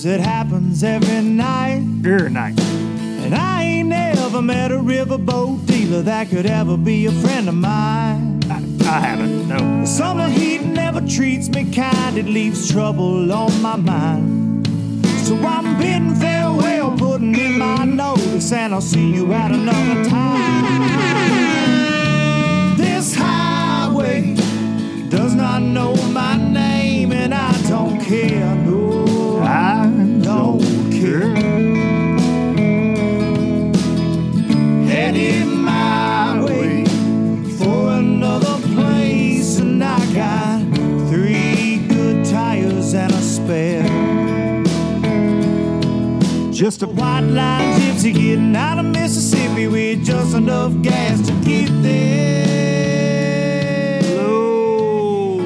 Blues, it happens every night. Every night. And I ain't never met a riverboat dealer that could ever be a friend of mine. I, I haven't, no. The summer heat never treats me kind, it leaves trouble on my mind. So I'm bidding farewell, putting in my notice, and I'll see you at another time. This highway does not know my name, and I don't care. No, don't. Headed my way for another place, and I got three good tires and a spare. Just a white line gypsy getting out of Mississippi with just enough gas to get there. Low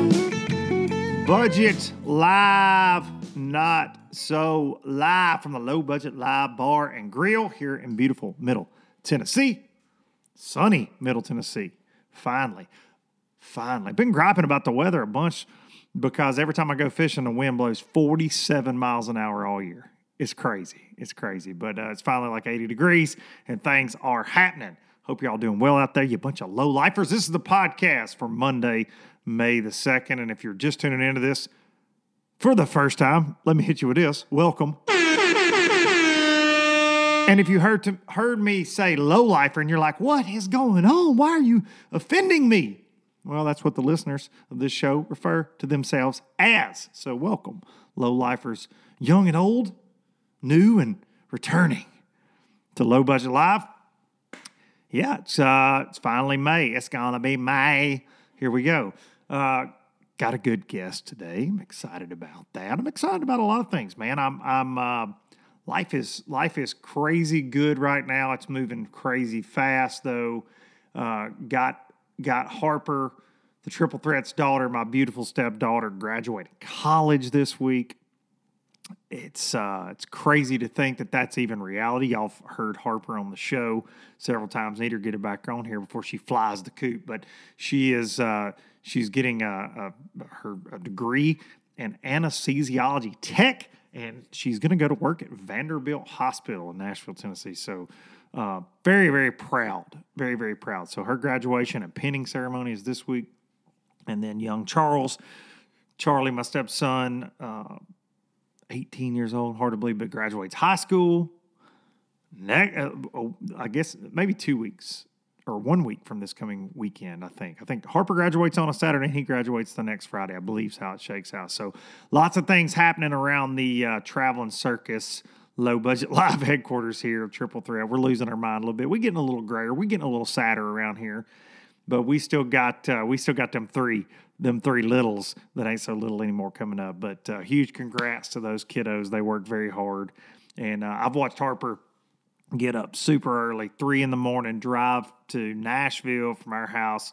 budget live, not so live from the low budget live bar and grill here in beautiful Middle Tennessee, sunny Middle Tennessee. Finally, finally, been griping about the weather a bunch because every time I go fishing, the wind blows 47 miles an hour all year. It's crazy. It's crazy, but uh, it's finally like 80 degrees and things are happening. Hope y'all doing well out there, you bunch of low lifers. This is the podcast for Monday, May the 2nd. And if you're just tuning into this for the first time, let me hit you with this. Welcome. And if you heard to, heard me say low lifer and you're like, what is going on? Why are you offending me? Well, that's what the listeners of this show refer to themselves as. So welcome, low lifers, young and old, new and returning to Low Budget Live. Yeah, it's uh, it's finally May. It's gonna be May. Here we go. Uh, got a good guest today. I'm excited about that. I'm excited about a lot of things, man. I'm I'm uh, life is life is crazy good right now. It's moving crazy fast though. Uh, got got Harper, the triple threat's daughter, my beautiful stepdaughter, graduating college this week it's uh, it's crazy to think that that's even reality. Y'all heard Harper on the show several times. Need her get her back on here before she flies the coop. But she is uh, she's getting a, a her a degree in anesthesiology tech, and she's going to go to work at Vanderbilt Hospital in Nashville, Tennessee. So. Uh, very, very proud. Very, very proud. So, her graduation and pinning ceremony is this week. And then, young Charles, Charlie, my stepson, uh, 18 years old, hard to believe, but graduates high school. Ne- uh, oh, I guess maybe two weeks or one week from this coming weekend, I think. I think Harper graduates on a Saturday and he graduates the next Friday, I believe is how it shakes out. So lots of things happening around the uh, traveling circus. low budget live headquarters here of Triple Threat. We're losing our mind a little bit. We're getting a little grayer. We're getting a little sadder around here, but we still got uh, we still got them three them three littles that ain't so little anymore coming up. But uh, huge congrats to those kiddos. They worked very hard, and uh, I've watched Harper get up super early, three in the morning, drive to Nashville from our house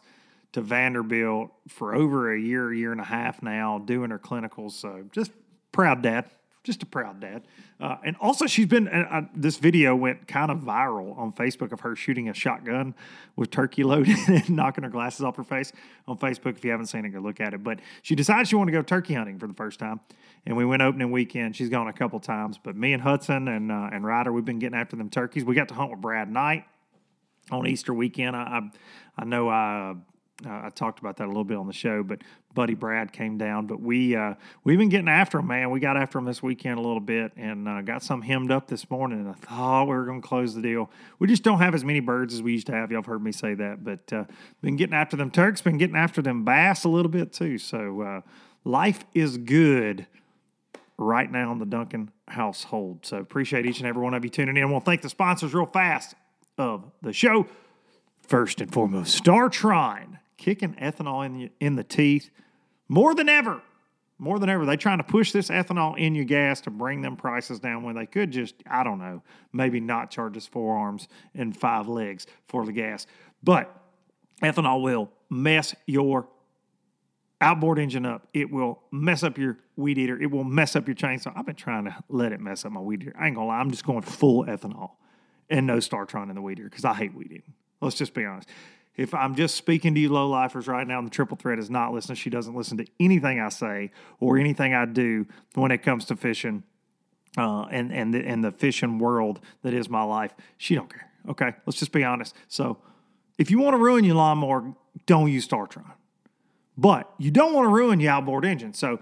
to Vanderbilt for over a year, year and a half now, doing her clinicals. So just proud dad, just a proud dad. Uh, and also, she's been. Uh, this video went kind of viral on Facebook of her shooting a shotgun with turkey loaded and knocking her glasses off her face on Facebook. If you haven't seen it, go look at it. But she decided she wanted to go turkey hunting for the first time, and we went opening weekend. She's gone a couple times, but me and Hudson and uh, and Ryder, we've been getting after them turkeys. We got to hunt with Brad Knight on Easter weekend. I I, I know I uh, I talked about that a little bit on the show, but Buddy Brad came down. But we uh, we've been getting after him, man. We got after him this weekend a little bit, and uh, got some hemmed up this morning. And I thought we were going to close the deal. We just don't have as many birds as we used to have. Y'all have heard me say that, but uh, been getting after them Turks, been getting after them bass a little bit too. So uh, life is good right now in the Duncan household. So appreciate each and every one of you tuning in. I want to thank the sponsors real fast of the show. First and foremost, StarTron kicking ethanol in in the teeth more than ever. More than ever. They're trying to push this ethanol in your gas to bring them prices down when they could just, I don't know, maybe not charge us four arms and five legs for the gas. But ethanol will mess your outboard engine up. It will mess up your weed eater. It will mess up your chainsaw. I've been trying to let it mess up my weed eater. I ain't gonna lie, I'm just going full ethanol and no StarTron in the weed eater because I hate weed eating. Let's just be honest if I'm just speaking to you low lifers right now, and the triple threat is not listening, she doesn't listen to anything I say or anything I do when it comes to fishing uh, and and the, and the fishing world that is my life. She don't care. Okay, let's just be honest. So if you want to ruin your lawnmower, don't use StarTron. But you don't want to ruin your outboard engine. So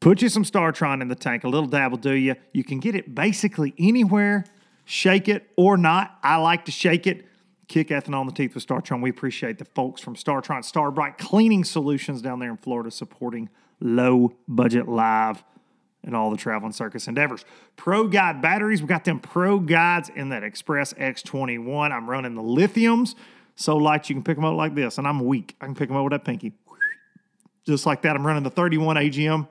put you some StarTron in the tank. A little dab will do you. You can get it basically anywhere. Shake it or not. I like to shake it kick ethanol in the teeth with StarTron. We appreciate the folks from StarTron, Starbright Cleaning Solutions down there in Florida supporting low budget live and all the travel and circus endeavors. Pro Guide batteries, we got them Pro Guides in that Express X21. I'm running the lithiums so light you can pick them up like this, and I'm weak. I can pick them up with that pinky. Just like that, I'm running the 31 AGM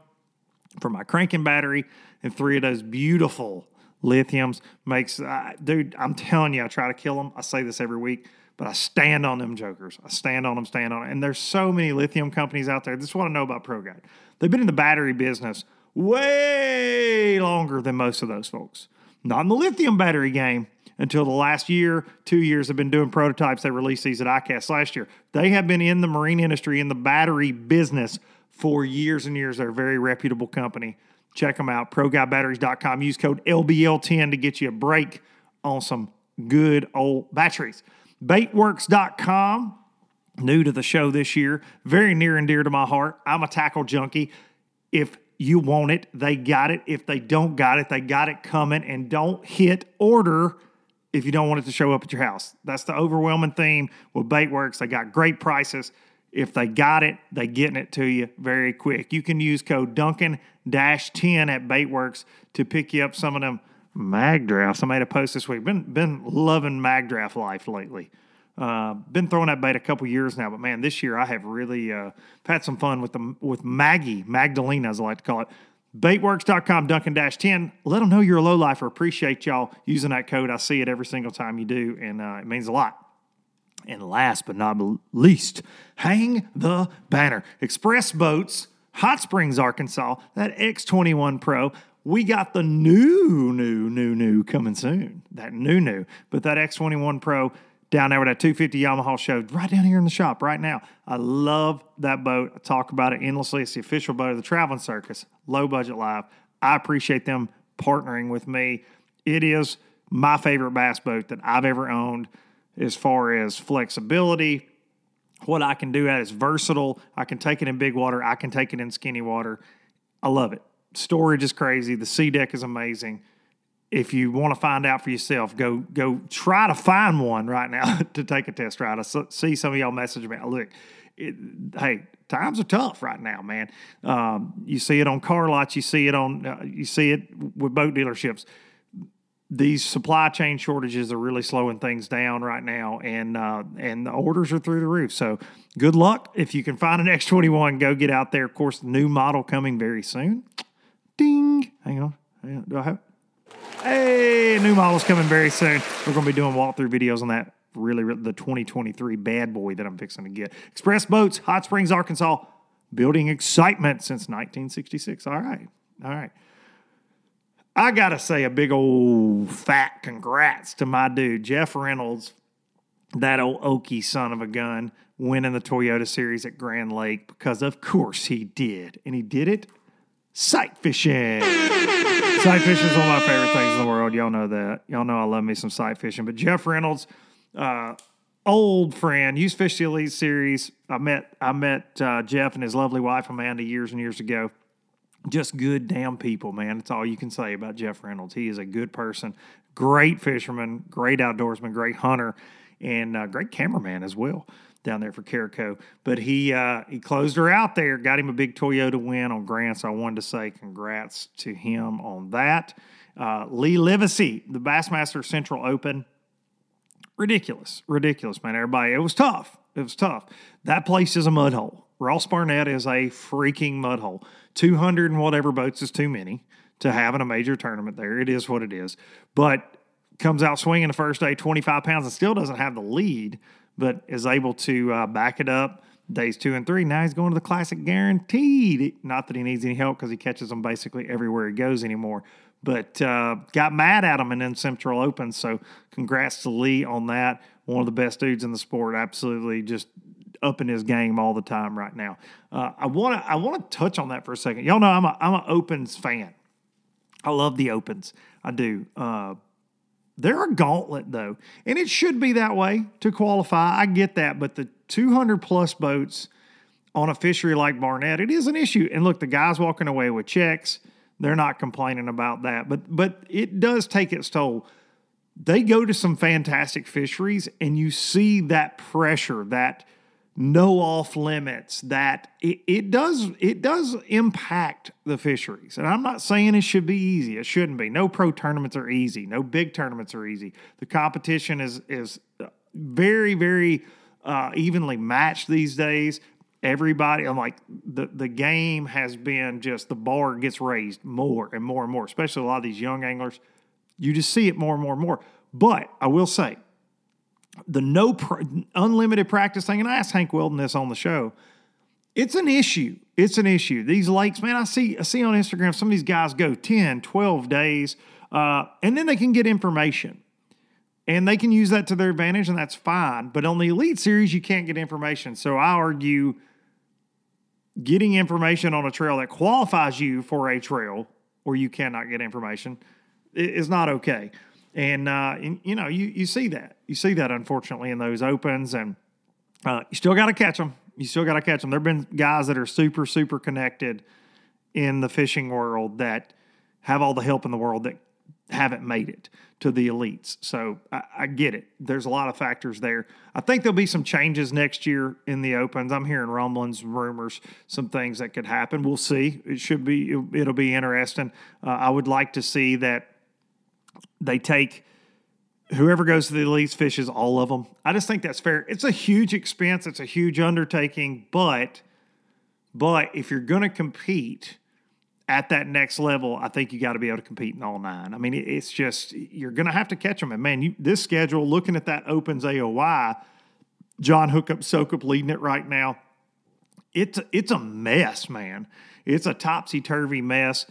for my cranking battery and three of those beautiful lithiums makes uh, dude i'm telling you i try to kill them i say this every week but i stand on them jokers i stand on them stand on it and there's so many lithium companies out there this is what i know about ProGuide they've been in the battery business way longer than most of those folks not in the lithium battery game until the last year, two years have been doing prototypes. They released these at ICAST last year. They have been in the marine industry, in the battery business for years and years. They're a very reputable company. Check them out, ProGuideBatteries.com. Use code LBL10 to get you a break on some good old batteries. Baitworks.com, new to the show this year, very near and dear to my heart. I'm a tackle junkie. If you want it, they got it. If they don't got it, they got it coming. And don't hit order if you don't want it to show up at your house. That's the overwhelming theme with Baitworks. They got great prices. If they got it, they getting it to you very quick. You can use code Duncan dash 10 at Baitworks to pick you up some of them mag drafts. I made a post this week. Been been loving mag draft life lately. Uh, been throwing that bait a couple years now, but man, this year I have really uh, had some fun with the with Maggie Magdalena, as I like to call it. Baitworks.com, Duncan Dash 10. Let them know you're a low lifer. Appreciate y'all using that code. I see it every single time you do, and uh, it means a lot. And last but not least, hang the banner. Express Boats, Hot Springs, Arkansas, that X21 Pro. We got the new, new, new, new coming soon. That new, new. But that X21 Pro down there with that 250 Yamaha show right down here in the shop right now. I love that boat. I talk about it endlessly. It's the official boat of the Traveling Circus, low budget live. I appreciate them partnering with me. It is my favorite bass boat that I've ever owned as far as flexibility. What I can do at is versatile. I can take it in big water. I can take it in skinny water. I love it. Storage is crazy. The SeaDek is amazing. If you want to find out for yourself, go go try to find one right now to take a test ride. I see some of y'all message me. Look, it, hey, times are tough right now, man. Um, you see it on car lots. You see it on. Uh, you see it with boat dealerships these supply chain shortages are really slowing things down right now, and uh, and the orders are through the roof. So good luck if you can find an X21. Go get out there. Of course, new model coming very soon. Ding! Hang on. Hang on. Do I have? Hey, new model's coming very soon. We're going to be doing walkthrough videos on that. Really, really, the 2023 bad boy that I'm fixing to get. Express Boats, Hot Springs, Arkansas, building excitement since 1966. All right, all right. I gotta say a big old fat congrats to my dude Jeff Reynolds, that old Okie son of a gun, winning the Toyota Series at Grand Lake because of course he did, and he did it sight fishing. sight fishing is one of my favorite things in the world. Y'all know that. Y'all know I love me some sight fishing. But Jeff Reynolds, uh, old friend, used to fish the Elite Series. I met I met uh, Jeff and his lovely wife Amanda years and years ago just good damn people, man. That's all you can say about Jeff Reynolds. He is a good person, great fisherman, great outdoorsman, great hunter, and uh, great cameraman as well down there for Caraco. But he uh, he closed her out there, got him a big Toyota win on Grand. So I wanted to say congrats to him on that. Uh, Lee Livesey, the Bassmaster Central Open, ridiculous, ridiculous, man. Everybody, it was tough. It was tough. That place is a mud hole. Ross Barnett is a freaking mud hole. 200 and whatever boats is too many to have in a major tournament there. It is what it is. But comes out swinging the first day, 25 pounds, and still doesn't have the lead, but is able to uh, back it up days two and three. Now he's going to the Classic guaranteed. Not that he needs any help because he catches them basically everywhere he goes anymore. But uh, got mad at him in then Central Open. So congrats to Lee on that. One of the best dudes in the sport. Absolutely just up in his game all the time right now. Uh, I want to I want to touch on that for a second. Y'all know I'm a I'm an Opens fan. I love the Opens. I do. Uh, they're a gauntlet though, and it should be that way to qualify. I get that, but the 200 plus boats on a fishery like Barnett, it is an issue. And look, the guys walking away with checks, they're not complaining about that, but but it does take its toll they go to some fantastic fisheries and you see that pressure that no off limits that it, it does it does impact the fisheries. And i'm not saying it should be easy. It shouldn't be. No pro tournaments are easy. No big tournaments are easy. The competition is is very very uh, evenly matched these days. Everybody i'm like the the game has been just the bar gets raised more and more and more especially a lot of these young anglers. You just see it more and more and more. But i will say the no pr- unlimited practice thing, and I asked Hank Weldon this on the show. It's an issue. It's an issue. These lakes, man, I see I see on Instagram some of these guys go 10, 12 days, uh, and then they can get information. And they can use that to their advantage, and that's fine. But on the Elite Series, you can't get information. So I argue getting information on a trail that qualifies you for a trail where you cannot get information is not okay. And, uh, and, you know, you, you see that. You see that, unfortunately, in those opens. And uh, you still got to catch them. You still got to catch them. There have been guys that are super, super connected in the fishing world that have all the help in the world that haven't made it to the elites. So I, I, get it. There's a lot of factors there. I think there'll be some changes next year in the opens. I'm hearing rumblings, rumors, some things that could happen. We'll see. It should be. It'll be interesting. Uh, I would like to see that they take whoever goes to the elites fishes all of them. I just think that's fair. It's a huge expense. It's a huge undertaking, but but if you're going to compete at that next level, I think you got to be able to compete in all nine. I mean, it's just you're going to have to catch them. And man, you, this schedule, looking at that opens AOY, John Hookup Sokup leading it right now. It's it's a mess, man. It's a topsy turvy mess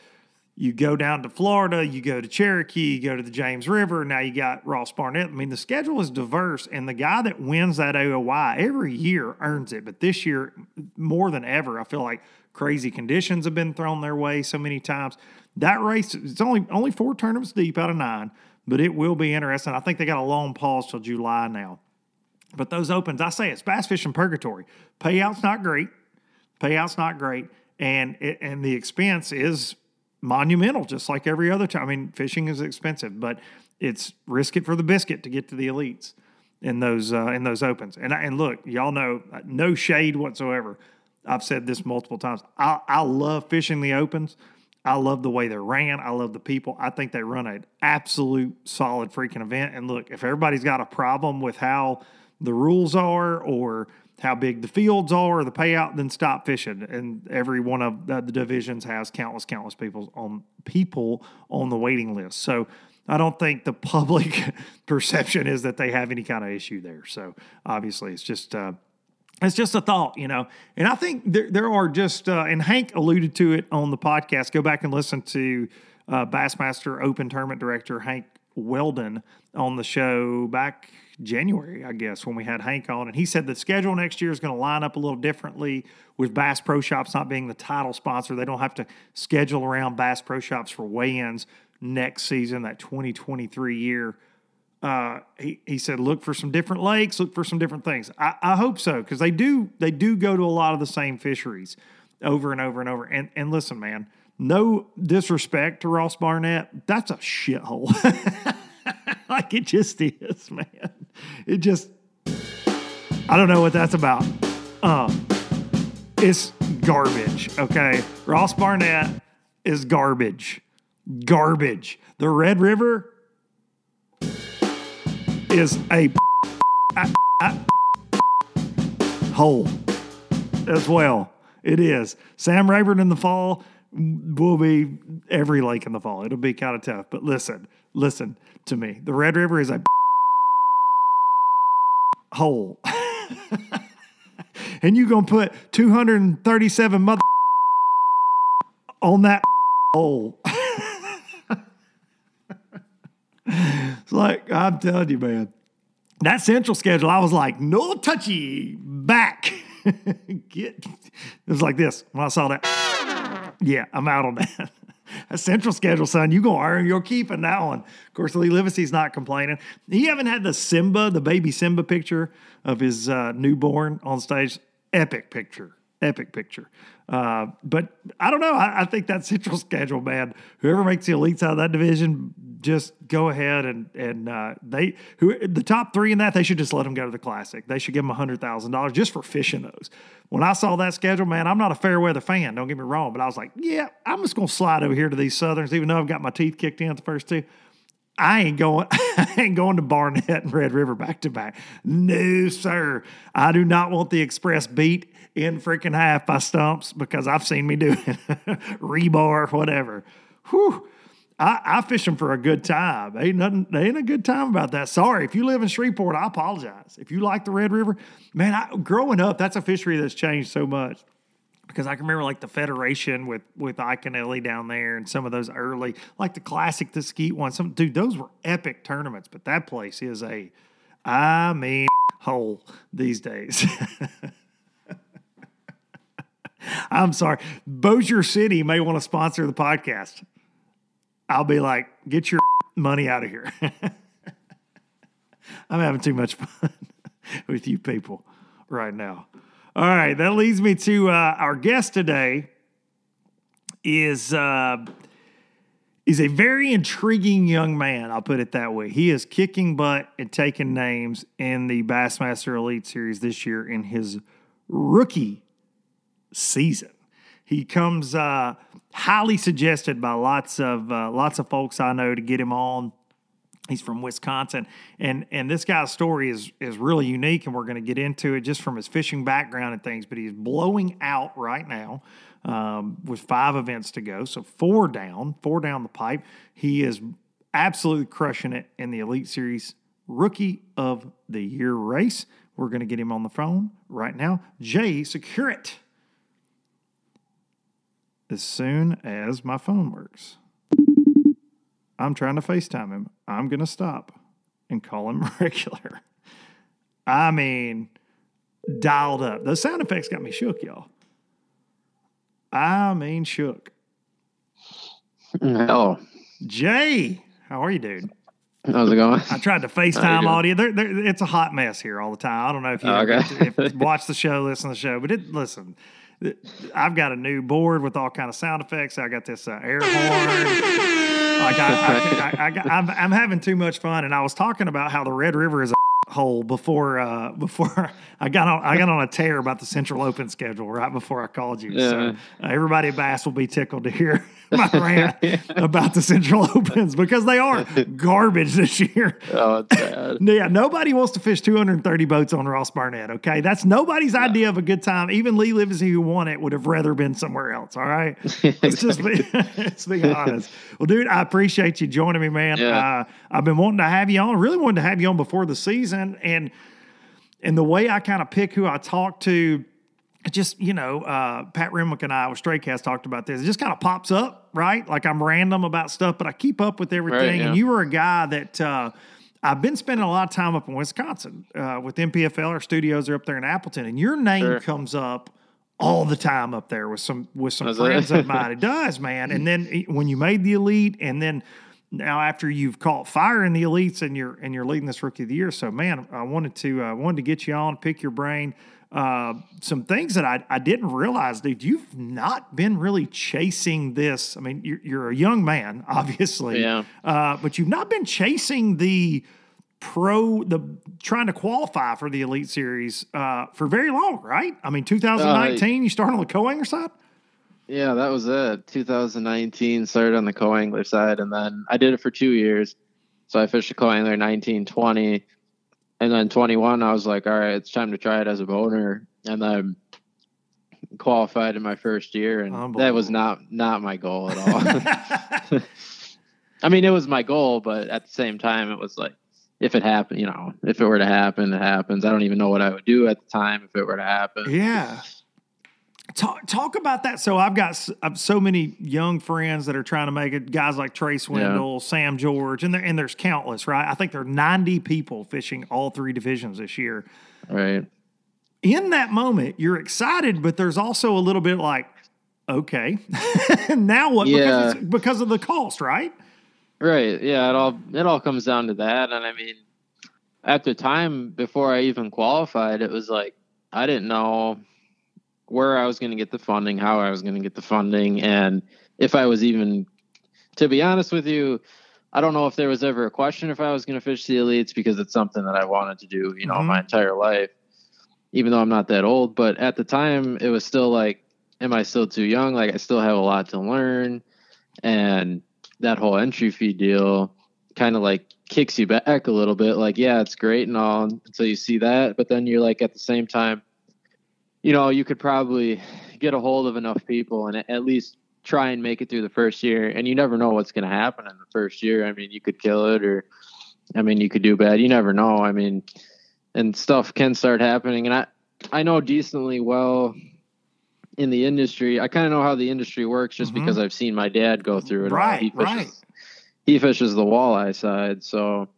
you go down to Florida, you go to Cherokee, you go to the James River. Now you got Ross Barnett. I mean, the schedule is diverse, and the guy that wins that AOY every year earns it. But this year, more than ever, I feel like crazy conditions have been thrown their way so many times. That race, it's only only four tournaments deep out of nine, but it will be interesting. I think they got a long pause till July now. But those opens, I say it's bass fishing purgatory. Payout's not great. Payout's not great. And and the expense is monumental, just like every other time. I mean, fishing is expensive, but it's risk it for the biscuit to get to the elites in those uh, in those opens. And and look, y'all know, uh, no shade whatsoever. I've said this multiple times. I, I love fishing the opens. I love the way they're ran. I love the people. I think they run an absolute solid freaking event. And look, if everybody's got a problem with how the rules are or how big the fields are the payout, then stop fishing. And every one of the, the divisions has countless, countless people on people on the waiting list. So I don't think the public perception is that they have any kind of issue there. So obviously, it's just. Uh, it's just a thought, you know. And I think there, there are just, uh, and Hank alluded to it on the podcast. Go back and listen to uh, Bassmaster Open Tournament Director Hank Weldon on the show back January, I guess, when we had Hank on. And he said the schedule next year is going to line up a little differently with Bass Pro Shops not being the title sponsor. They don't have to schedule around Bass Pro Shops for weigh ins next season, that 2023 year. Uh, he, he said, look for some different lakes, look for some different things. I, I hope so because they do they do go to a lot of the same fisheries over and over and over. And and listen, man, no disrespect to Ross Barnett, that's a shithole. like it just is, man. It just I don't know what that's about. Um, it's garbage. Okay, Ross Barnett is garbage, garbage. The Red River is a hole as well. It is. Sam Rayburn in the fall will be every lake in the fall. It'll be kind of tough. But listen, listen to me. The Red River is a hole. and you're going to put 237 mother on that hole. it's like, I'm telling you, man. That central schedule, I was like, no touchy, back. Get. It was like this when I saw that. Yeah, I'm out on that. A central schedule, son. You gonna earn your keep in that one. Of course, Lee Livesey's not complaining. He haven't had the Simba, the baby Simba picture of his uh, newborn on stage. Epic picture. Epic picture. Uh, but I don't know. I, I, think that central schedule, man. Whoever makes the elites out of that division, just go ahead and and uh, they who the top three in that they should just let them go to the classic. They should give them hundred thousand dollars just for fishing those. When I saw that schedule, man, I'm not a fair weather fan. Don't get me wrong, but I was like, yeah, I'm just gonna slide over here to these Southerns, even though I've got my teeth kicked in at the first two. I ain't going. I ain't going to Barnett and Red River back to back. No, sir. I do not want the express beat in freaking half by stumps because I've seen me do it. Rebar, whatever. Whew. I, I fish them for a good time. Ain't nothing. Ain't a good time about that. Sorry, if you live in Shreveport, I apologize. If you like the Red River, man, I, growing up, that's a fishery that's changed so much because I can remember like the Federation with with Iaconelli down there and some of those early, like the classic the skeet one. Some dude, those were epic tournaments. But that place is a, I mean, hole these days. I'm sorry, Bossier City may want to sponsor the podcast. I'll be like, get your money out of here. I'm having too much fun with you people right now. All right, that leads me to uh, our guest today is uh, is a very intriguing young man. I'll put it that way. He is kicking butt and taking names in the Bassmaster Elite Series this year in his rookie season. He comes uh, highly suggested by lots of uh, lots of folks I know to get him on He's from Wisconsin, and and this guy's story is is really unique, and we're going to get into it just from his fishing background and things. But he's blowing out right now um, with five events to go, so four down, four down the pipe. He is absolutely crushing it in the Elite Series Rookie of the Year race. We're going to get him on the phone right now. Jay, Przekurat as soon as my phone works. I'm trying to FaceTime him. I'm going to stop and call him regular. I mean, dialed up. The sound effects got me shook, y'all. I mean, shook. Oh. Jay, how are you, dude? How's it going? I tried to FaceTime audio. They're, they're, it's a hot mess here all the time. I don't know if you okay. if, watch the show, listen to the show, but it listen. I've got a new board with all kind of sound effects. I got this uh, air horn. Like I, I, I, am I'm having too much fun, and I was talking about how the Red River is a hole before uh, before I got on I got on a tear about the Central Open schedule right before I called you. Yeah. So uh, everybody at Bass will be tickled to hear my rant about the Central Opens because they are garbage this year. Oh, it's bad. Yeah, nobody wants to fish 230 boats on Ross Barnett. Okay, that's nobody's idea of a good time. Even Lee Livesey, who won it, would have rather been somewhere else. All right, let's just be let's be honest. Well, dude, I appreciate you joining me, man. Yeah. Uh, I've been wanting to have you on. Really wanted to have you on before the season, and and the way I kind of pick who I talk to. Just you know, uh, Pat Renwick and I with Straycast talked about this. It just kind of pops up, right? Like I'm random about stuff, but I keep up with everything. yeah. And you were a guy that uh, I've been spending a lot of time up in Wisconsin uh, with NPFL. Our studios are up there in Appleton, and your name Sure. comes up all the time up there with some with some it? friends of mine. It does, man. And then eh, when you made the elite, and then now after you've caught fire in the elites, and you're and you're leading this rookie of the year. So, man, I wanted to uh, wanted to get you on, pick your brain. Uh, some things that I, I didn't realize, dude. You've not been really chasing this. I mean, you're, you're a young man, obviously, Yeah. uh, but you've not been chasing the pro the trying to qualify for the elite series uh, for very long, right? I mean, 2019, you started on the co-angler side. Yeah, that was it. 2019 started on the co-angler side, and then I did it for two years. So I fished a co-angler 19, 20, and then 21. I was like, all right, it's time to try it as a boner, and then qualified in my first year, and that was not not my goal at all. I mean, it was my goal, but at the same time, it was like, if it happened, you know, if it were to happen, it happens. I don't even know what I would do at the time if it were to happen. Yeah. Talk, talk about that. So I've got I've uh, so many young friends that are trying to make it. Guys like Trey Swindle, Sam George, and there and there's countless, right? I think there are 90 people fishing all three divisions this year. Right. In that moment, you're excited, but there's also a little bit like, okay, now what? Yeah. Because, it's, because of the cost, right? Right. Yeah. It all it all comes down to that. And I mean, at the time before I even qualified, it was like I didn't know where I was going to get the funding, how I was going to get the funding, and if I was even. To be honest with you, I don't know if there was ever a question if I was going to fish the elites because it's something that I wanted to do, you know, Mhm. my entire life. Even though I'm not that old, but at the time it was still like, am I still too young? Like I still have a lot to learn, and that whole entry fee deal kind of like kicks you back a little bit. Like, yeah, it's great and all until you see that, but then you're like at the same time, you know, you could probably get a hold of enough people and at least try and make it through the first year. And you never know what's going to happen in the first year. I mean, you could kill it or, I mean, you could do bad. You never know. I mean, and stuff can start happening. And I, I know decently well in the industry. I kind of know how the industry works just Mhm. because I've seen my dad go through it. Right, He fishes, right. He fishes the walleye side, so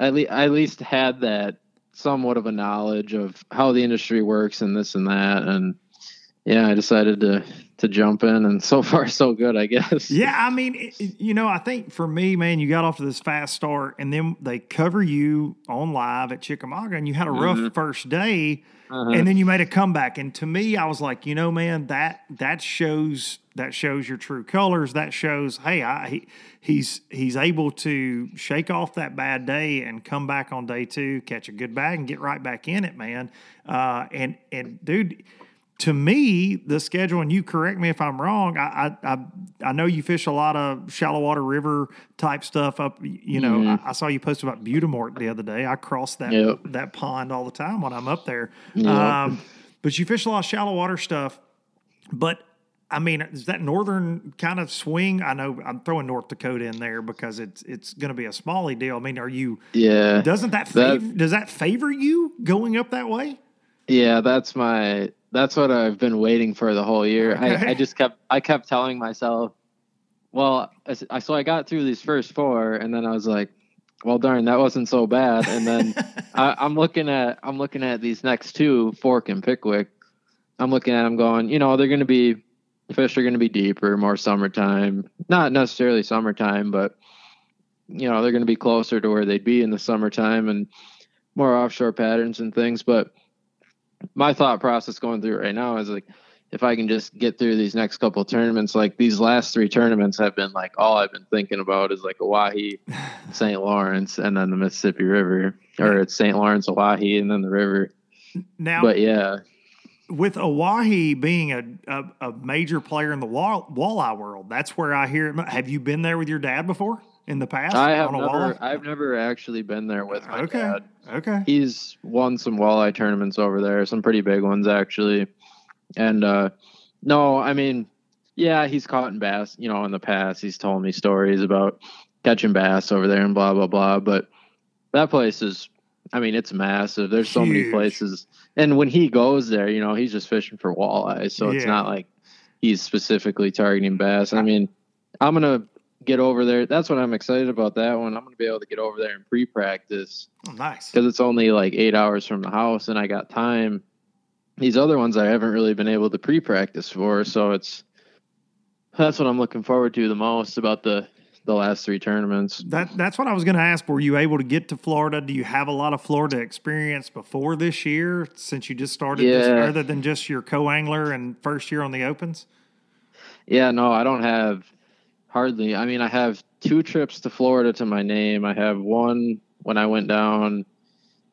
at least I at least had that somewhat of a knowledge of how the industry works and this and that, and yeah, I decided to to jump in, and so far so good, I guess. Yeah, I mean, it, you know, I think for me, man, you got off to this fast start, and then they cover you on live at Chickamauga, and you had a rough Mhm. first day, Uh-huh. and then you made a comeback. And to me, I was like, you know, man, that that shows that shows your true colors. That shows, hey, I he, he's he's able to shake off that bad day and come back on day two, catch a good bag, and get right back in it, man. Uh, and and dude to me, the schedule, and you correct me if I'm wrong. I I I, know you fish a lot of shallow water river type stuff up. You know, I, I saw you post about Butte des Morts the other day. I cross that Yep. that pond all the time when I'm up there. Yep. Um, but you fish a lot of shallow water stuff. But I mean, is that northern kind of swing? I know I'm throwing North Dakota in there because it's it's going to be a smally deal. I mean, are you? yeah, Doesn't that, That- favor, does that favor you going up that way? Yeah, that's my that's what I've been waiting for the whole year. Okay. I, I just kept I kept telling myself, well, I, so I got through these first four, and then I was like, well, darn, that wasn't so bad. And then I, I'm looking at I'm looking at these next two, Fork and Pickwick. I'm looking at them going, you know, they're going to be fish are going to be deeper, more summertime. Not necessarily summertime, but you know, they're going to be closer to where they'd be in the summertime and more offshore patterns and things. But my thought process going through it right now is like if I can just get through these next couple of tournaments, like these last three tournaments have been like all I've been thinking about is like Oahe, St. Lawrence, and then the Mississippi River, or it's St. Lawrence, Oahe, and then the river. Now, But yeah, with Oahe being a, a, a major player in the wall, walleye world, that's where I hear it. Have you been there with your dad before in the past? I have never, walleye? I've never actually been there with my Okay. dad. Okay. He's won some walleye tournaments over there, some pretty big ones actually. And uh no, I mean, yeah, he's caught in bass, you know, in the past. He's told me stories about catching bass over there and blah blah blah, but that place is I mean, it's massive. There's so many places. And when he goes there, you know, he's just fishing for walleyes, so it's not like he's specifically targeting bass. I mean, I'm going to get over there. That's what I'm excited about that one. I'm going to be able to get over there and pre-practice Oh, nice. because it's only like eight hours from the house and I got time. These other ones I haven't really been able to pre-practice for, so it's that's what I'm looking forward to the most about the the last three tournaments. That that's what I was going to ask. Were you able to get to Florida? Do you have a lot of Florida experience before this year, since you just started this, Yeah. other than just your co-angler and first year on the opens? Yeah, no, I don't have hardly. I mean, I have two trips to Florida to my name. I have one when I went down.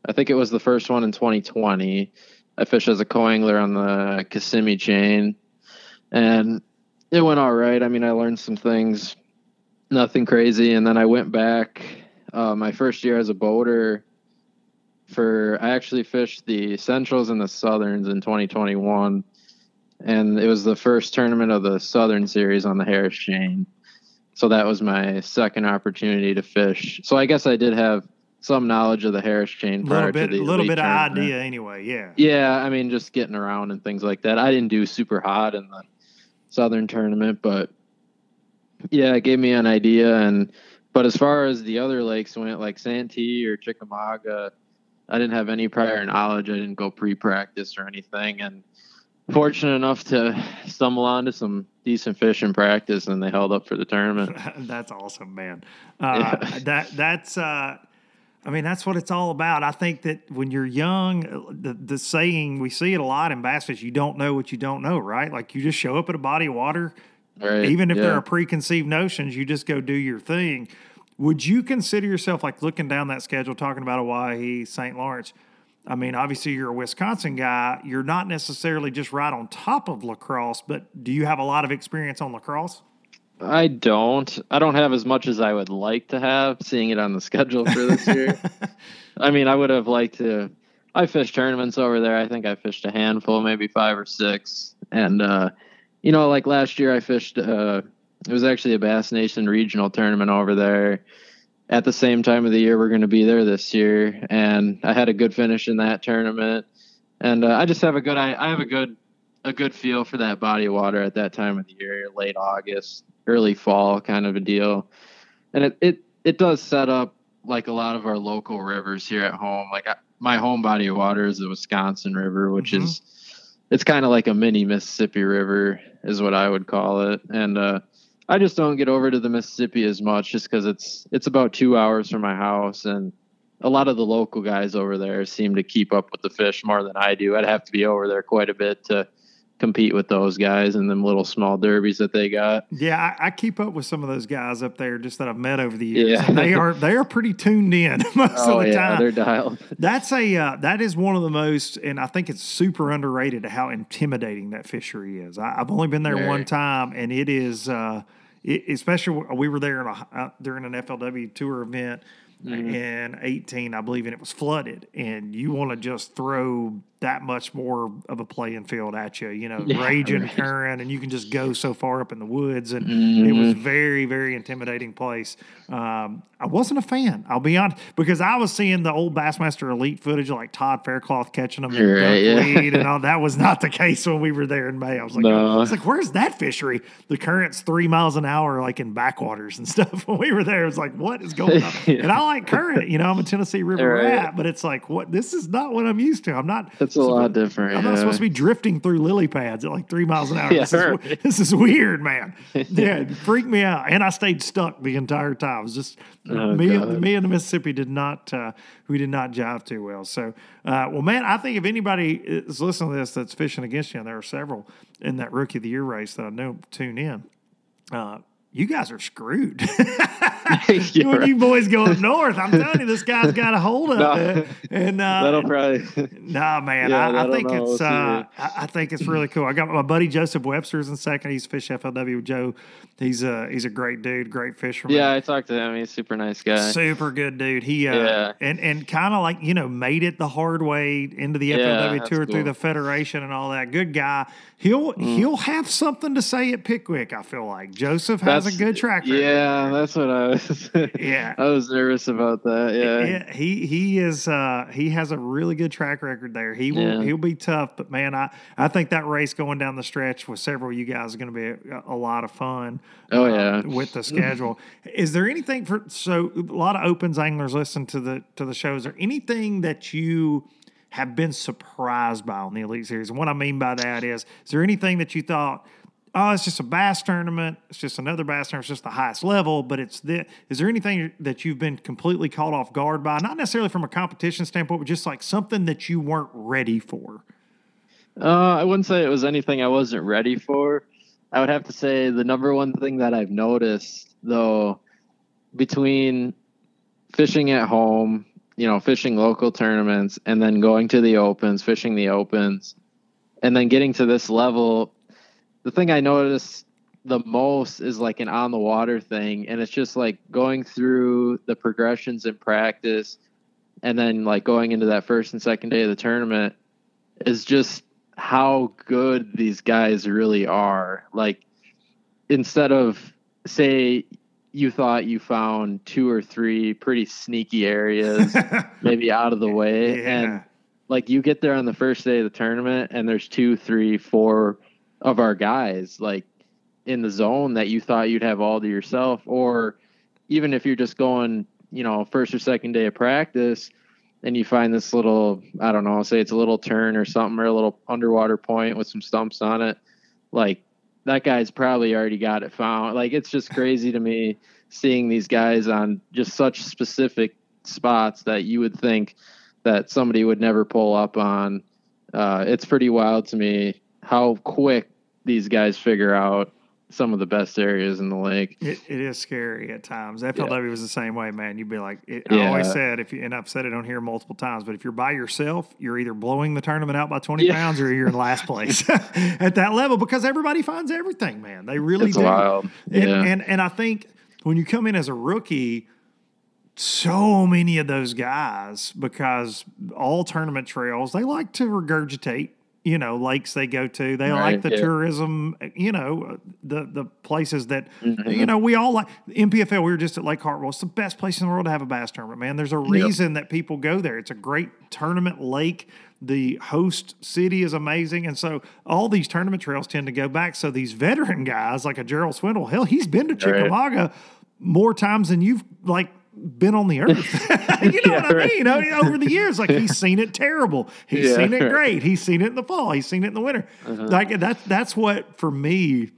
I think it was the first one in 2020. I fished as a co-angler on the Kissimmee chain, and it went all right. I mean, I learned some things, nothing crazy. And then I went back uh, my first year as a boater. For I actually fished the Centrals and the Southerns in 2021 and it was the first tournament of the Southern Series on the Harris chain. So that was my second opportunity to fish. So I guess I did have some knowledge of the Harris chain A prior little bit, to the little bit of idea, anyway. Yeah. Yeah, I mean, just getting around and things like that. I didn't do super hot in the Southern tournament, but yeah, it gave me an idea. And but as far as the other lakes went, like Santee or Chickamauga, I didn't have any prior knowledge. I didn't go pre-practice or anything, and fortunate enough to stumble onto some decent fish in practice, and they held up for the tournament. that's awesome, man. Uh, Yeah. That that's. Uh, I mean, that's what it's all about. I think that when you're young, the, the saying we see it a lot in bass fish: you don't know what you don't know, right? Like you just show up at a body of water, Right? even if there are preconceived notions, you just go do your thing. Would you consider yourself like looking down that schedule, talking about Oahe, St. Lawrence? I mean, obviously you're a Wisconsin guy. You're not necessarily just right on top of La Crosse, but do you have a lot of experience on La Crosse? I don't. I don't have as much as I would like to have, seeing it on the schedule for this year. I mean, I would have liked to. I fished tournaments over there. I think I fished a handful, maybe five or six. And, uh, you know, like last year, I fished, uh, it was actually a Bass Nation regional tournament over there at the same time of the year we're going to be there this year. And I had a good finish in that tournament. And uh, I just have a good, I, I have a good, a good feel for that body of water at that time of the year, late August, early fall kind of a deal. And it, it, it does set up like a lot of our local rivers here at home. Like I, my home body of water is the Wisconsin River, which Mhm. is, it's kind of like a mini Mississippi River is what I would call it. And, uh, I just don't get over to the Mississippi as much just because it's, it's about two hours from my house and, a lot of the local guys over there seem to keep up with the fish more than I do. I'd have to be over there quite a bit to compete with those guys and them little small derbies that they got. Yeah, I, I keep up with some of those guys up there just that I've met over the years. Yeah. They are they are pretty tuned in most oh of the yeah, time. they're dialed. That's a uh, that is one of the most, and I think it's super underrated how intimidating that fishery is. I, I've only been there Very. one time, and it is, uh, it, especially we were there in a, uh, during an FLW tour event Mm-hmm. in eighteen, I believe, and it was flooded, and you want to just throw that much more of a playing field at you, you know, Yeah, raging right. current, and you can just go so far up in the woods, and it Mm-hmm. was very, very intimidating place. Um, I wasn't a fan, I'll be honest, because I was seeing the old Bassmaster Elite footage of like Todd Faircloth catching them in Right, yeah. and all. That was not the case when we were there in May. I was like, No. I was like, where's that fishery? The current's three miles an hour, like in backwaters and stuff. When we were there, it was like, what is going on? Yeah. And I like current, you know, I'm a Tennessee River Right. rat, but it's like, what? This is not what I'm used to. I'm not. It's a lot different. I'm not supposed to be drifting through lily pads at like three miles an hour. Yeah, this, is, this is weird, man. Yeah, it freaked me out, and I stayed stuck the entire time. It was just Oh, me, God. me and the Mississippi did not uh, we did not jive too well. So, uh, well, man, I think if anybody is listening to this that's fishing against you, and there are several in that rookie of the year race that I know tune in. Uh, you guys are screwed. When right. you boys go up north, I'm telling you, this guy's got a hold of No. it. And uh, That'll probably. Nah, man, Yeah, I, I think know. it's uh, I, think it's really cool. I got my buddy Joseph Webster's in second. He's fish FLW Joe. He's a he's a great dude, great fisherman. Yeah, I talked to him. He's a super nice guy. Super good dude. He uh, Yeah. and and kind of like you know made it the hard way into the FLW that's tour through the federation and all that. Good guy. He'll Mm. he'll have something to say at Pickwick. I feel like Joseph has a good track record. Yeah, that's what I was. Yeah. I was nervous about that. Yeah. Yeah, he he is uh he has a really good track record there. He will Yeah. he'll be tough, but man, I I think that race going down the stretch with several of you guys is going to be a, a lot of fun. Oh, uh, yeah. with the schedule. is there anything for so a lot of opens anglers listen to the to the show? Is there anything that you have been surprised by on the Elite Series? And what I mean by that is, is there anything that you thought? Oh, it's just a bass tournament. It's just another bass tournament. It's just the highest level, but it's the. Is there anything that you've been completely caught off guard by? Not necessarily from a competition standpoint, but just like something that you weren't ready for. Uh, I wouldn't say it was anything I wasn't ready for. I would have to say the number one thing that I've noticed, though, between fishing at home, you know, fishing local tournaments, and then going to the opens, fishing the opens, and then getting to this level, the thing I noticed the most is like an on the water thing. And it's just like going through the progressions in practice and then like going into that first and second day of the tournament is just how good these guys really are. Like instead of say you thought you found two or three pretty sneaky areas maybe out of the way Yeah. and like you get there on the first day of the tournament and there's two, three, four of our guys like in the zone that you thought you'd have all to yourself, or even if you're just going, you know, first or second day of practice and you find this little, I don't know, say it's a little turn or something or a little underwater point with some stumps on it, like that guy's probably already got it found. Like it's just crazy to me seeing these guys on just such specific spots that you would think that somebody would never pull up on. Uh, it's pretty wild to me how quick these guys figure out some of the best areas in the lake. It, it is scary at times. FLW was the same way, man. You'd be like, it, I Yeah. always said, if you, and I've said it on here multiple times, but if you're by yourself, you're either blowing the tournament out by 20 Yeah. pounds or you're in last place at that level because everybody finds everything, man. They really It's do. wild. And, Yeah. and, and I think when you come in as a rookie, so many of those guys, because all tournament trails, they like to regurgitate, you know, lakes they go to. They like the yeah. tourism, you know, the the places that, Mm-hmm. you know, we all like. NPFL, we were just at Lake Hartwell. It's the best place in the world to have a bass tournament, man. There's a reason that people go there. It's a great tournament lake. The host city is amazing. And so all these tournament trails tend to go back. So these veteran guys, like a Gerald Swindle, hell, he's been to Chickamauga more times than you've like been on the earth. you know Yeah, what I right. mean? Over the years, like he's seen it terrible. He's Yeah, seen it right. great. He's seen it in the fall. He's seen it in the winter. Uh-huh. Like that. That's what for me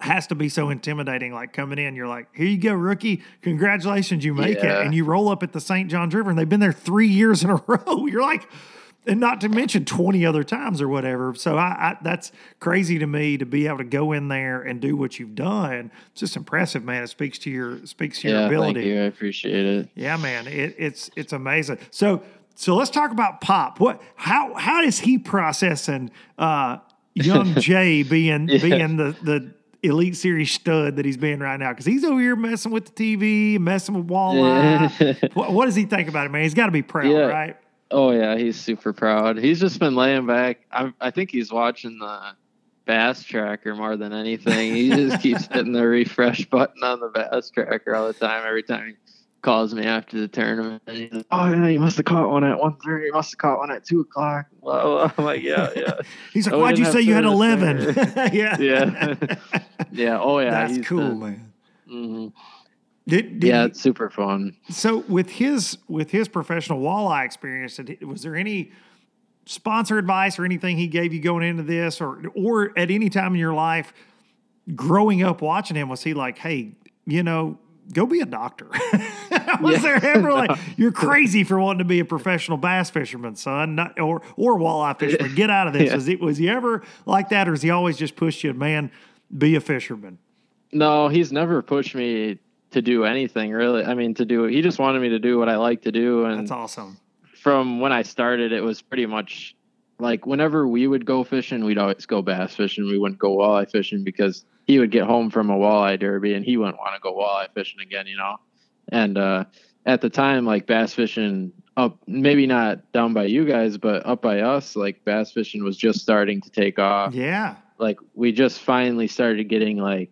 has to be so intimidating. Like coming in, you're like, here you go, rookie. Congratulations, you make it. And you roll up at the St. John's River, and they've been there three years in a row. You're like, and not to mention 20 other times or whatever. So I, I that's crazy to me to be able to go in there and do what you've done. It's just impressive, man. It speaks to your speaks to your Yeah, ability. thank you. I appreciate it. Yeah, man, it, it's it's amazing. So so let's talk about Pop. What how how is he processing uh, young Jay being being the the elite series stud that he's being right now? Because he's over here messing with the TV, messing with walleye. what, what does he think about it, man? He's got to be proud, Yeah. right? Oh yeah, he's super proud. He's just been laying back. I, I think he's watching the bass tracker more than anything. He just keeps hitting the refresh button on the bass tracker all the time. Every time he calls me after the tournament, and he's like, "Oh yeah, you must have caught one at one thirty. You must have caught one at two o'clock." Blah, blah. I'm like, "Yeah, yeah, He's like, Oh, why'd you say you had eleven? yeah, yeah, yeah." Oh yeah, That's he's cool, man. mhm. Did, did Yeah, it's super fun. So with his with his professional walleye experience, was there any sponsor advice or anything he gave you going into this, or or at any time in your life, growing up watching him, was he like, hey, you know, go be a doctor? was Yeah. there ever like you're crazy for wanting to be a professional bass fisherman, son, Not, or or walleye fisherman? Get out of this. Yeah. Was it was he ever like that, or has he always just pushed you, man, be a fisherman? No, he's never pushed me to do anything really. I mean, to do he just wanted me to do what I like to do, and That's awesome. from when I started, it was pretty much like whenever we would go fishing, we'd always go bass fishing. We wouldn't go walleye fishing because he would get home from a walleye derby and he wouldn't want to go walleye fishing again, you know. And uh, at the time, like bass fishing up, maybe not down by you guys, but up by us, like bass fishing was just starting to take off Yeah. like we just finally started getting like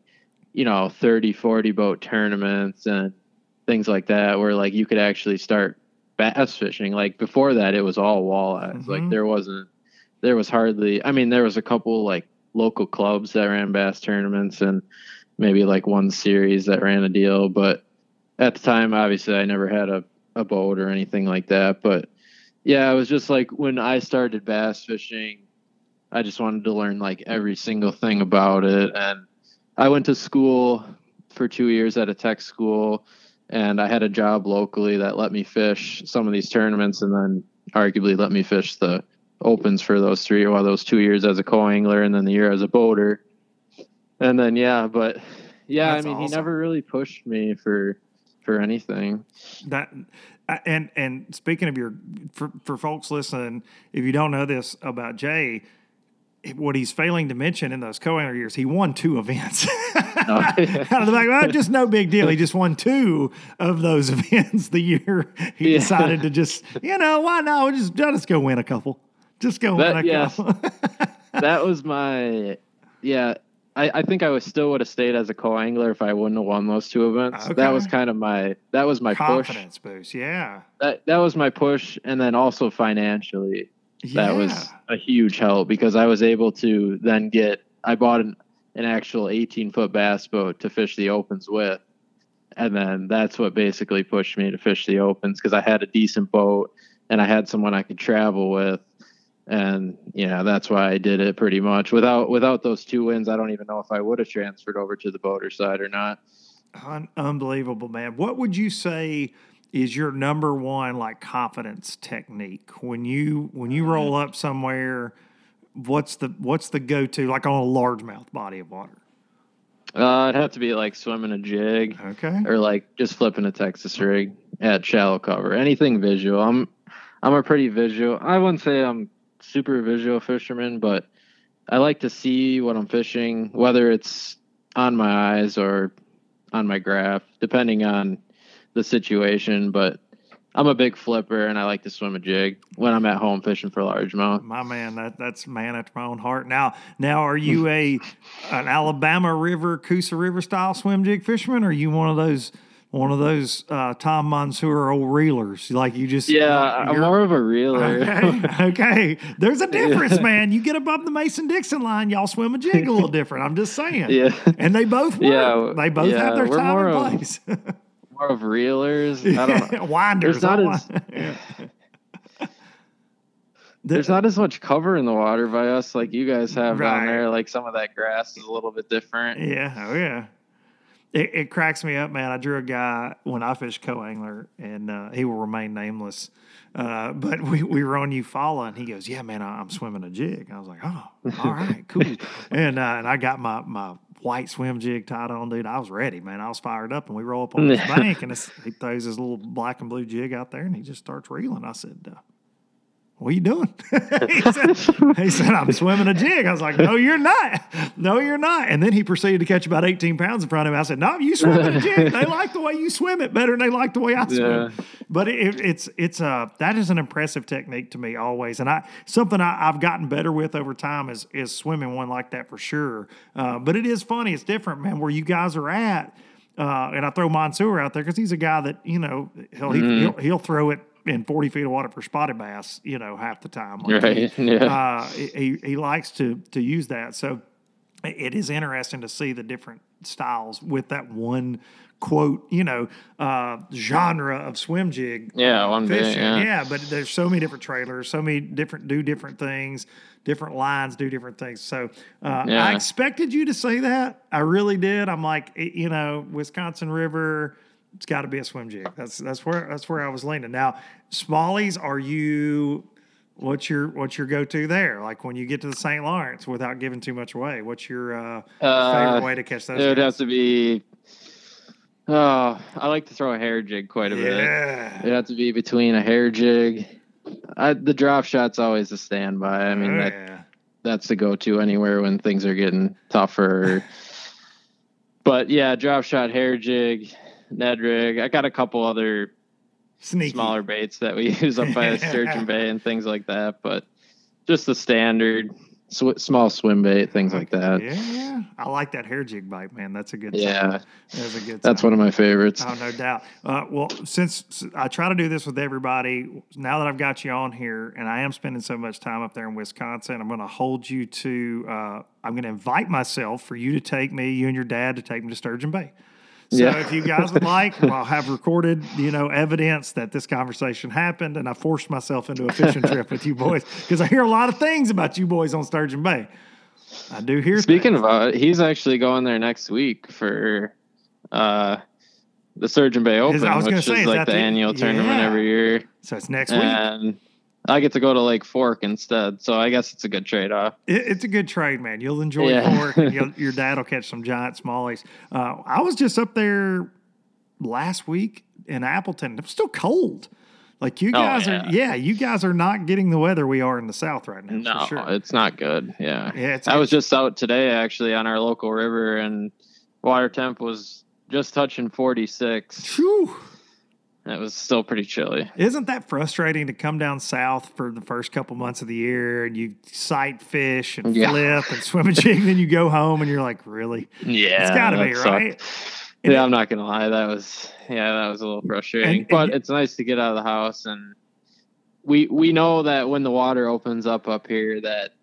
you know 30 40 boat tournaments and things like that where like you could actually start bass fishing like before that it was all walleyes like Mhm. there wasn't there was hardly i mean there was a couple like local clubs that ran bass tournaments and maybe like one series that ran a deal but at the time obviously i never had a, a boat or anything like that but yeah it was just like when i started bass fishing I just wanted to learn like every single thing about it. And I went to school for two years at a tech school, and I had a job locally that let me fish some of these tournaments, and then arguably let me fish the opens for those three or well, those two years as a co-angler, and then the year as a boater. And then yeah, but yeah, That's I mean, he never really pushed me for for anything. That uh, and and speaking of your for for folks listening, if you don't know this about Jay, what he's failing to mention in those co-angler years, he won two events. Oh, Out of the back, well, just no big deal. He just won two of those events the year he Yeah. decided to just, you know, why not? Just I'll just go win a couple. Just go That- win a yes. couple. that was my yeah I, I think I was still would have stayed as a co-angler if I wouldn't have won those two events. Okay. That was kind of my that was my push. Confidence boost. Yeah. That that was my push, and then also financially, that was a huge help because I was able to then get I bought an an actual 18 foot bass boat to fish the opens with, and then that's what basically pushed me to fish the opens because I had a decent boat and I had someone I could travel with and yeah, that's why I did it pretty much. Without without those two wins, I don't even know if I would have transferred over to the boater side or not. Un- unbelievable, man. What would you say is your number one like confidence technique when you when you roll up somewhere? What's the what's the go to like on a largemouth body of water? Uh, it'd have to be like swimming a jig Okay, or like just flipping a Texas rig at shallow cover. Anything visual. I'm I'm a pretty visual. I wouldn't say I'm super visual fisherman, but I like to see what I'm fishing, whether it's on my eyes or on my graph, depending on the situation. But I'm a big flipper and I like to swim a jig when I'm at home fishing for largemouth. my man, that that's man after my own heart. Now, now, are you a an Alabama River, Coosa River style swim jig fisherman? Or are you one of those one of those uh, Tom Monsoor old reelers? Like you just Yeah, I'm more of a reeler. Okay, okay. There's a difference, man. You get above the Mason Dixon line, y'all swim a jig a little different. I'm just saying. Yeah. And they both work. Yeah, they both have their time and of- place. More of reelers. I don't know. Winders. There's not as- There's not as much cover in the water by us like you guys have Right. down there. Like some of that grass is a little bit different. Yeah, oh yeah. It, it cracks me up, man. I drew a guy when I fished co-angler, and uh, he will remain nameless. Uh, but we, we were on Eufaula, and he goes, "Yeah, man, I, I'm swimming a jig." I was like, "Oh, all right, cool." and uh, and I got my my white swim jig tied on, dude. I was ready, man. I was fired up, and we roll up on this bank, and he throws his little black and blue jig out there, and he just starts reeling. I said. Uh, what are you doing? he, said, he said, I'm swimming a jig. I was like, no, you're not. No, you're not. And then he proceeded to catch about 18 pounds in front of me. I said, no, you swimming a jig. They like the way you swim it better than they like the way I swim. Yeah. But it, it's, it's, a, that is an impressive technique to me always. And I, something I, I've gotten better with over time is, is swimming one like that for sure. Uh, but it is funny. It's different, man, where you guys are at. Uh, and I throw Monsoor out there because he's a guy that, you know, he'll, he, he'll, he'll throw it in 40 feet of water for spotted bass, you know, half the time. Like he- Right. Yeah. uh, he, he likes to to use that. So it is interesting to see the different styles with that one quote, you know, uh, genre of swim jig. Yeah, one bit, fishing. yeah. but there's so many different trailers, so many different do different things, different lines do different things. So uh, Yeah. I expected you to say that. I really did. I'm like, you know, Wisconsin River. It's got to be a swim jig. That's that's where that's where I was leaning. Now, Smallies, are you? What's your what's your go to there? Like when you get to the St. Lawrence, without giving too much away, what's your uh, Uh, favorite way to catch those? it would have to be. Oh, I like to throw a hair jig quite a bit. It has to be between a hair jig. I, the drop shot's always a standby. I mean, Oh, that, yeah. that's the go-to anywhere when things are getting tougher. but yeah, drop shot, hair jig, Ned rig. I got a couple other Sneaky. smaller baits that we use up by. Sturgeon Bay and things like that. But just the standard sw- small swim bait, things like that. Yeah, yeah. I like that hair jig bite, man. That's a good. Yeah, that's a good. that's one of my favorites. Oh, no doubt. Uh, well, since I try to do this with everybody, now that I've got you on here, and I am spending so much time up there in Wisconsin, I'm going to hold you to. Uh, I'm going to invite myself for you to take me, you and your dad, to take me to Sturgeon Bay. So Yeah. if you guys would like, I'll have recorded, you know, evidence that this conversation happened, and I forced myself into a fishing trip with you boys because I hear a lot of things about you boys on Sturgeon Bay. I do hear. Speaking things. of, uh, he's actually going there next week for uh, the Sturgeon Bay Open, I was which say, is is like the, the- annual tournament yeah. every year, so it's next week. I get to go to Lake Fork instead. So I guess it's a good trade off. It, it's a good trade, man. You'll enjoy Yeah. Fork, and you'll, your dad will catch some giant smallies. Uh, I was just up there last week in Appleton. It was still cold. Like you Oh, guys yeah. are, yeah, you guys are not getting the weather we are in the South right now. No, for sure. it's not good. Yeah, Yeah, it's- I was just out today actually on our local river, and water temp was just touching forty six. It was still pretty chilly. Isn't that frustrating to come down south for the first couple months of the year and you sight fish and Yeah. flip and swim a jig, then you go home and you're like, really? Yeah, It's got to be sucked. right. And yeah, I'm not gonna lie. That was yeah, that was a little frustrating. And- and but it's nice to get out of the house and we we know that when the water opens up up here that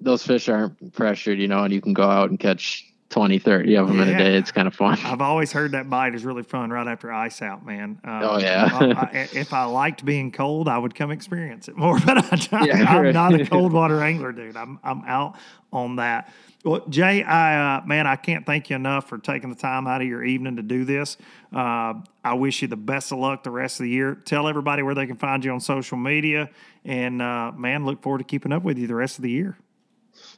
those fish aren't pressured, you know, and you can go out and catch 20, 30 of them in a day. It's kind of fun. I've always heard that bite is really fun right after ice out, man. Um, Oh, yeah. I- I- if I liked being cold, I would come experience it more. But I, Yeah, I'm right. not a cold water angler, dude. I'm I'm out on that. Well, Jay, I uh, man, I can't thank you enough for taking the time out of your evening to do this. Uh, I wish you the best of luck the rest of the year. Tell everybody where they can find you on social media, and uh, man, look forward to keeping up with you the rest of the year.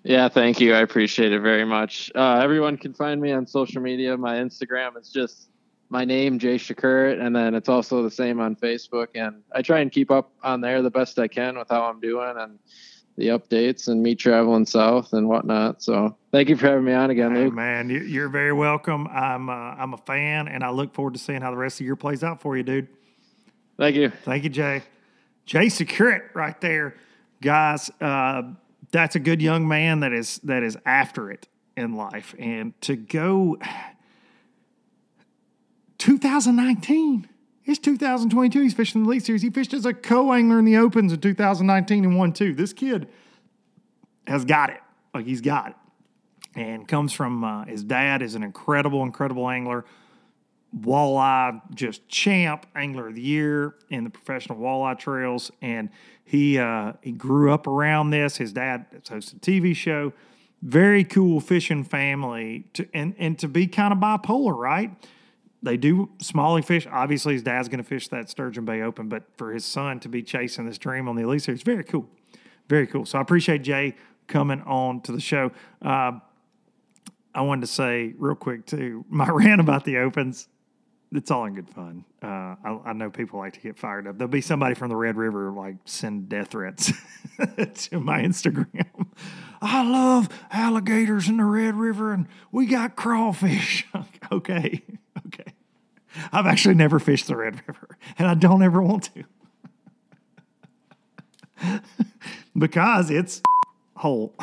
Yeah, thank you. I appreciate it very much. Uh, everyone can find me on social media. My Instagram is just my name, Jay Przekurat, and then it's also the same on Facebook. And I try and keep up on there the best I can with how I'm doing and the updates and me traveling south and whatnot. So thank you for having me on again, Hey, man, you- you're very welcome. I'm uh, I'm a fan, and I look forward to seeing how the rest of your plays out for you, dude. Thank you. Thank you, Jay. Jay Przekurat right there, guys. Uh, that's a good young man that is that is after it in life, and to go 2019. It's 2022. He's fishing the Elite Series. He fished as a co-angler in the Opens in 2019 and won two. This kid has got it. Like he's got it, and comes from uh, his dad is an incredible, incredible angler walleye just champ angler of the year in the professional walleye trails and he uh, he grew up around this. His dad hosts a tv show. Very cool fishing family to and and to be kind of bipolar right? They do smallie fish. Obviously his dad's going to fish that sturgeon bay open but for his son to be chasing this dream on the elite series very cool. Very cool. So i appreciate jay coming on to the show. Uh, I wanted to say real quick too, my rant about the opens, it's all in good fun. Uh, I, I know people like to get fired up. There'll be somebody from the Red River like send death threats to my Instagram. I love alligators in the Red River and we got crawfish. okay, okay. I've actually never fished the Red River and I don't ever want to because it's whole.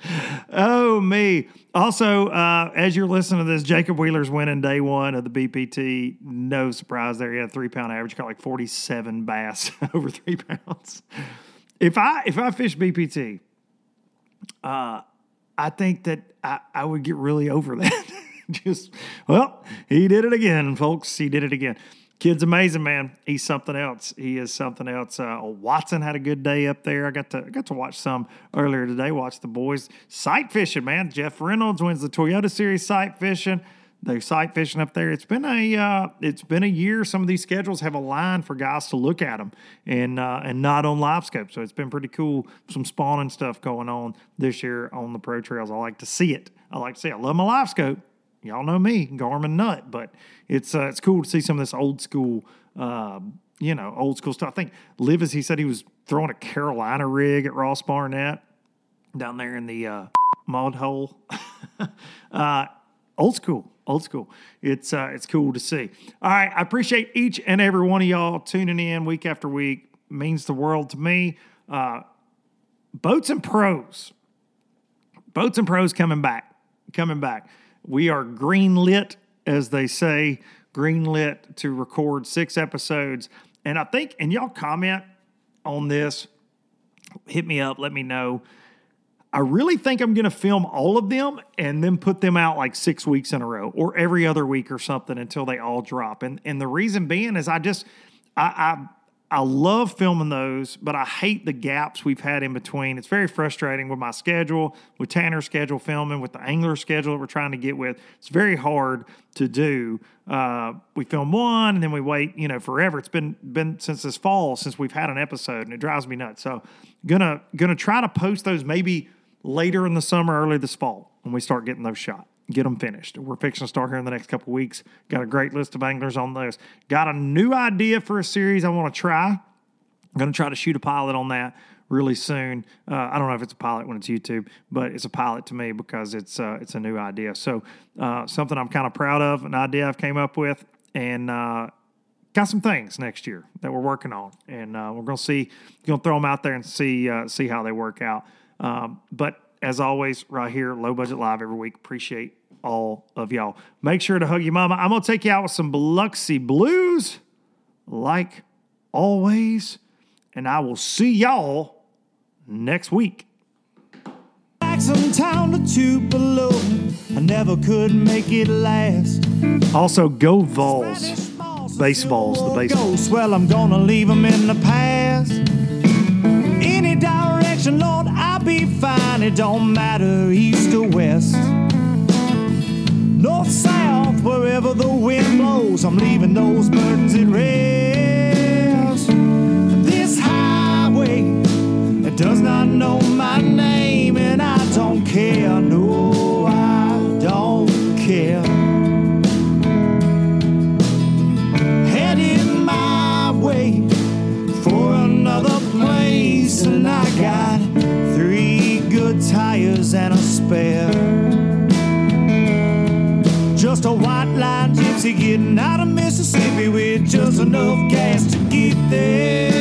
Oh me! Also, uh, as you're listening to this, Jacob Wheeler's winning day one of the BPT. No surprise there. He had a three pound average, caught like 47 bass over three pounds. If I if I fish BPT, uh, I think that I, I would get really over that. Just well, he did it again, folks. He did it again. Kid's amazing, man. He's something else. He is something else. Uh, Watson had a good day up there. I got to I got to watch some earlier today. Watch the boys sight fishing, man. Jeff Reynolds wins the Toyota Series sight fishing. They're sight fishing up there. It's been a uh, it's been a year. Some of these schedules have a line for guys to look at them and uh, and not on live scope. So it's been pretty cool. Some spawning stuff going on this year on the pro trails. I like to see it. I like to see. It. I love my live scope. Y'all know me, Garmin nut, but it's uh, it's cool to see some of this old school, uh, you know, old school stuff. I think Livers, he said he was throwing a Carolina rig at Ross Barnett down there in the uh, mud hole. uh, old school, old school. It's uh, it's cool to see. All right, I appreciate each and every one of y'all tuning in week after week. means the world to me. Uh, boats and pros, boats and pros coming back, coming back. We are green lit, as they say, green lit to record six episodes. And I think, and y'all comment on this, hit me up, let me know. I really think I'm going to film all of them and then put them out like six weeks in a row or every other week or something until they all drop. And and the reason being is I just I, I love filming those, but I hate the gaps we've had in between. It's very frustrating with my schedule, with Tanner's schedule filming, with the angler schedule that we're trying to get with. It's very hard to do. Uh, we film one and then we wait, you know, forever. It's been been since this fall since we've had an episode, and it drives me nuts. So, gonna gonna try to post those maybe later in the summer, early this fall when we start getting those shot. Get them finished. We're fixing to start here in the next couple weeks. Got a great list of anglers on those. Got a new idea for a series I want to try. I'm going to try to shoot a pilot on that really soon. Uh, I don't know if it's a pilot when it's YouTube, but it's a pilot to me because it's uh, it's a new idea. So uh, something I'm kind of proud of, an idea I've came up with, and uh, got some things next year that we're working on, and uh, we're going to see, going to throw them out there and see uh, see how they work out. Um, but as always, right here, Low Budget Live every week. Appreciate all of y'all. Make sure to hug your mama. I'm going to take you out with some Biloxi Blues, like always. And I will see y'all next week. Jackson town to Tupelo. I never could make it last. Also, go Vols. Baseballs, the baseball. Well, I'm gonna leave them in the past. Direction, Lord, I'll be fine. It don't matter, east or west. North, south, wherever the wind blows, I'm leaving those burdens at rest. This highway, it does not know my name, and I don't care. No, I don't care. Heading my way for another place, and I got tires and a spare. Just a white line gypsy getting out of Mississippi with just enough gas to get there.